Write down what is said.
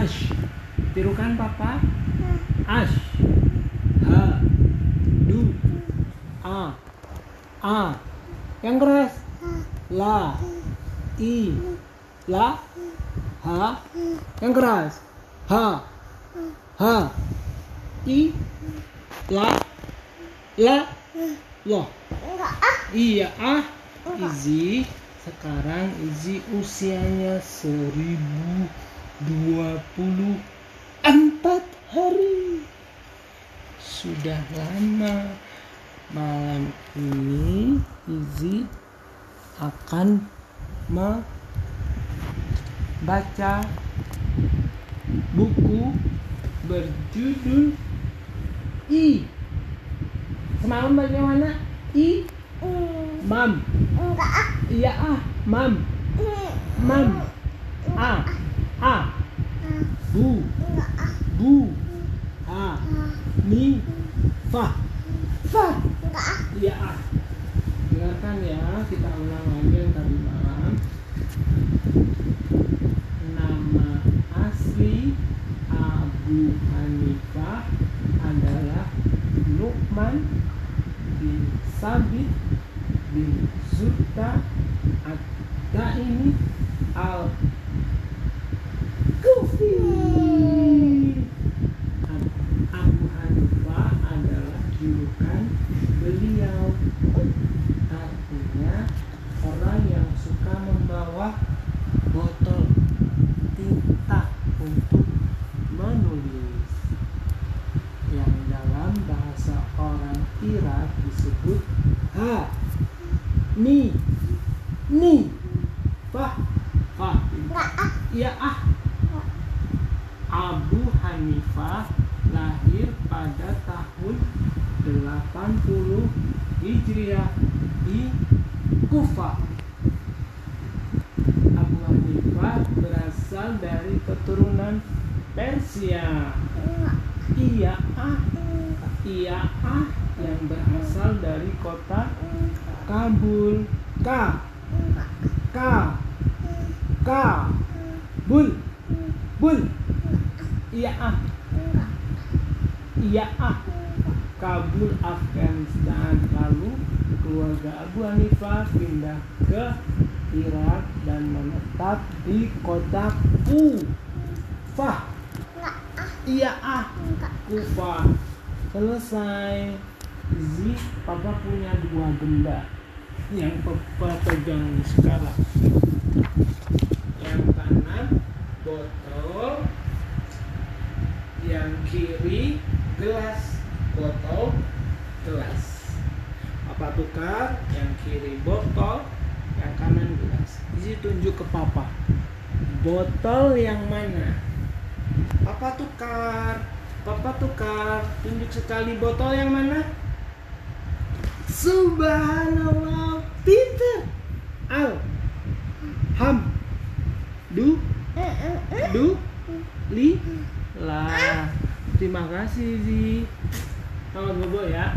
Ash. Tirukan papa. Ash. Ha. Du. A. A. Yang keras. La. I. La. Ha. Yang keras. Ha. Ha. I. La. La. Loh. Iya ah. Izzy sekarang Izzy usianya 1024 hari. Sudah lama. Malam ini Izzy akan membaca buku berjudul I. Semalam bagaimana? I. Mam. Iya ah, mam. Mam. A. A. Bu. Bu. A. Ni. Fa. Fa. Iya ah. Dengarkan ya, kita ulang lagi yang tadi malam. Nama asli Abu Hanifah adalah Nu'man bin Sabit bin Zurta At-Taimi al Kufi Abu Hanifah adalah julukan beliau artinya orang yang suka membawa botol tinta untuk menulis yang dalam bahasa orang Irak disebut ha ni. Ni fah. Fah. Ya ah. Abu Hanifah lahir pada tahun 80 Hijriah di Kufah Abu Hanifah berasal dari keturunan Persia. Iya ah Iya ah yang berasal dari kota Kabul? Ka. Ka. Ka. Bul. Bul. Iya ah Iya ah Kabul Afghanistan. Lalu keluarga Abu Hanifah pindah ke Irak dan menetap di kota Kufah. Iya ah Kufah Selesai. Zi Papa punya dua benda. Yang Papa pegang sekarang. Yang kanan Botol. Yang kiri Gelas. Botol Gelas. Papa tukar? Yang kiri botol. Yang kanan gelas. Zi tunjuk ke Papa. Botol yang mana? Papa tukar Papa tukar Tunjuk sekali botol yang mana? Subhanallah. Pinter. Al. Ham. Du. Du. Li. Lah Terima kasih Zi. Selamat bobo ya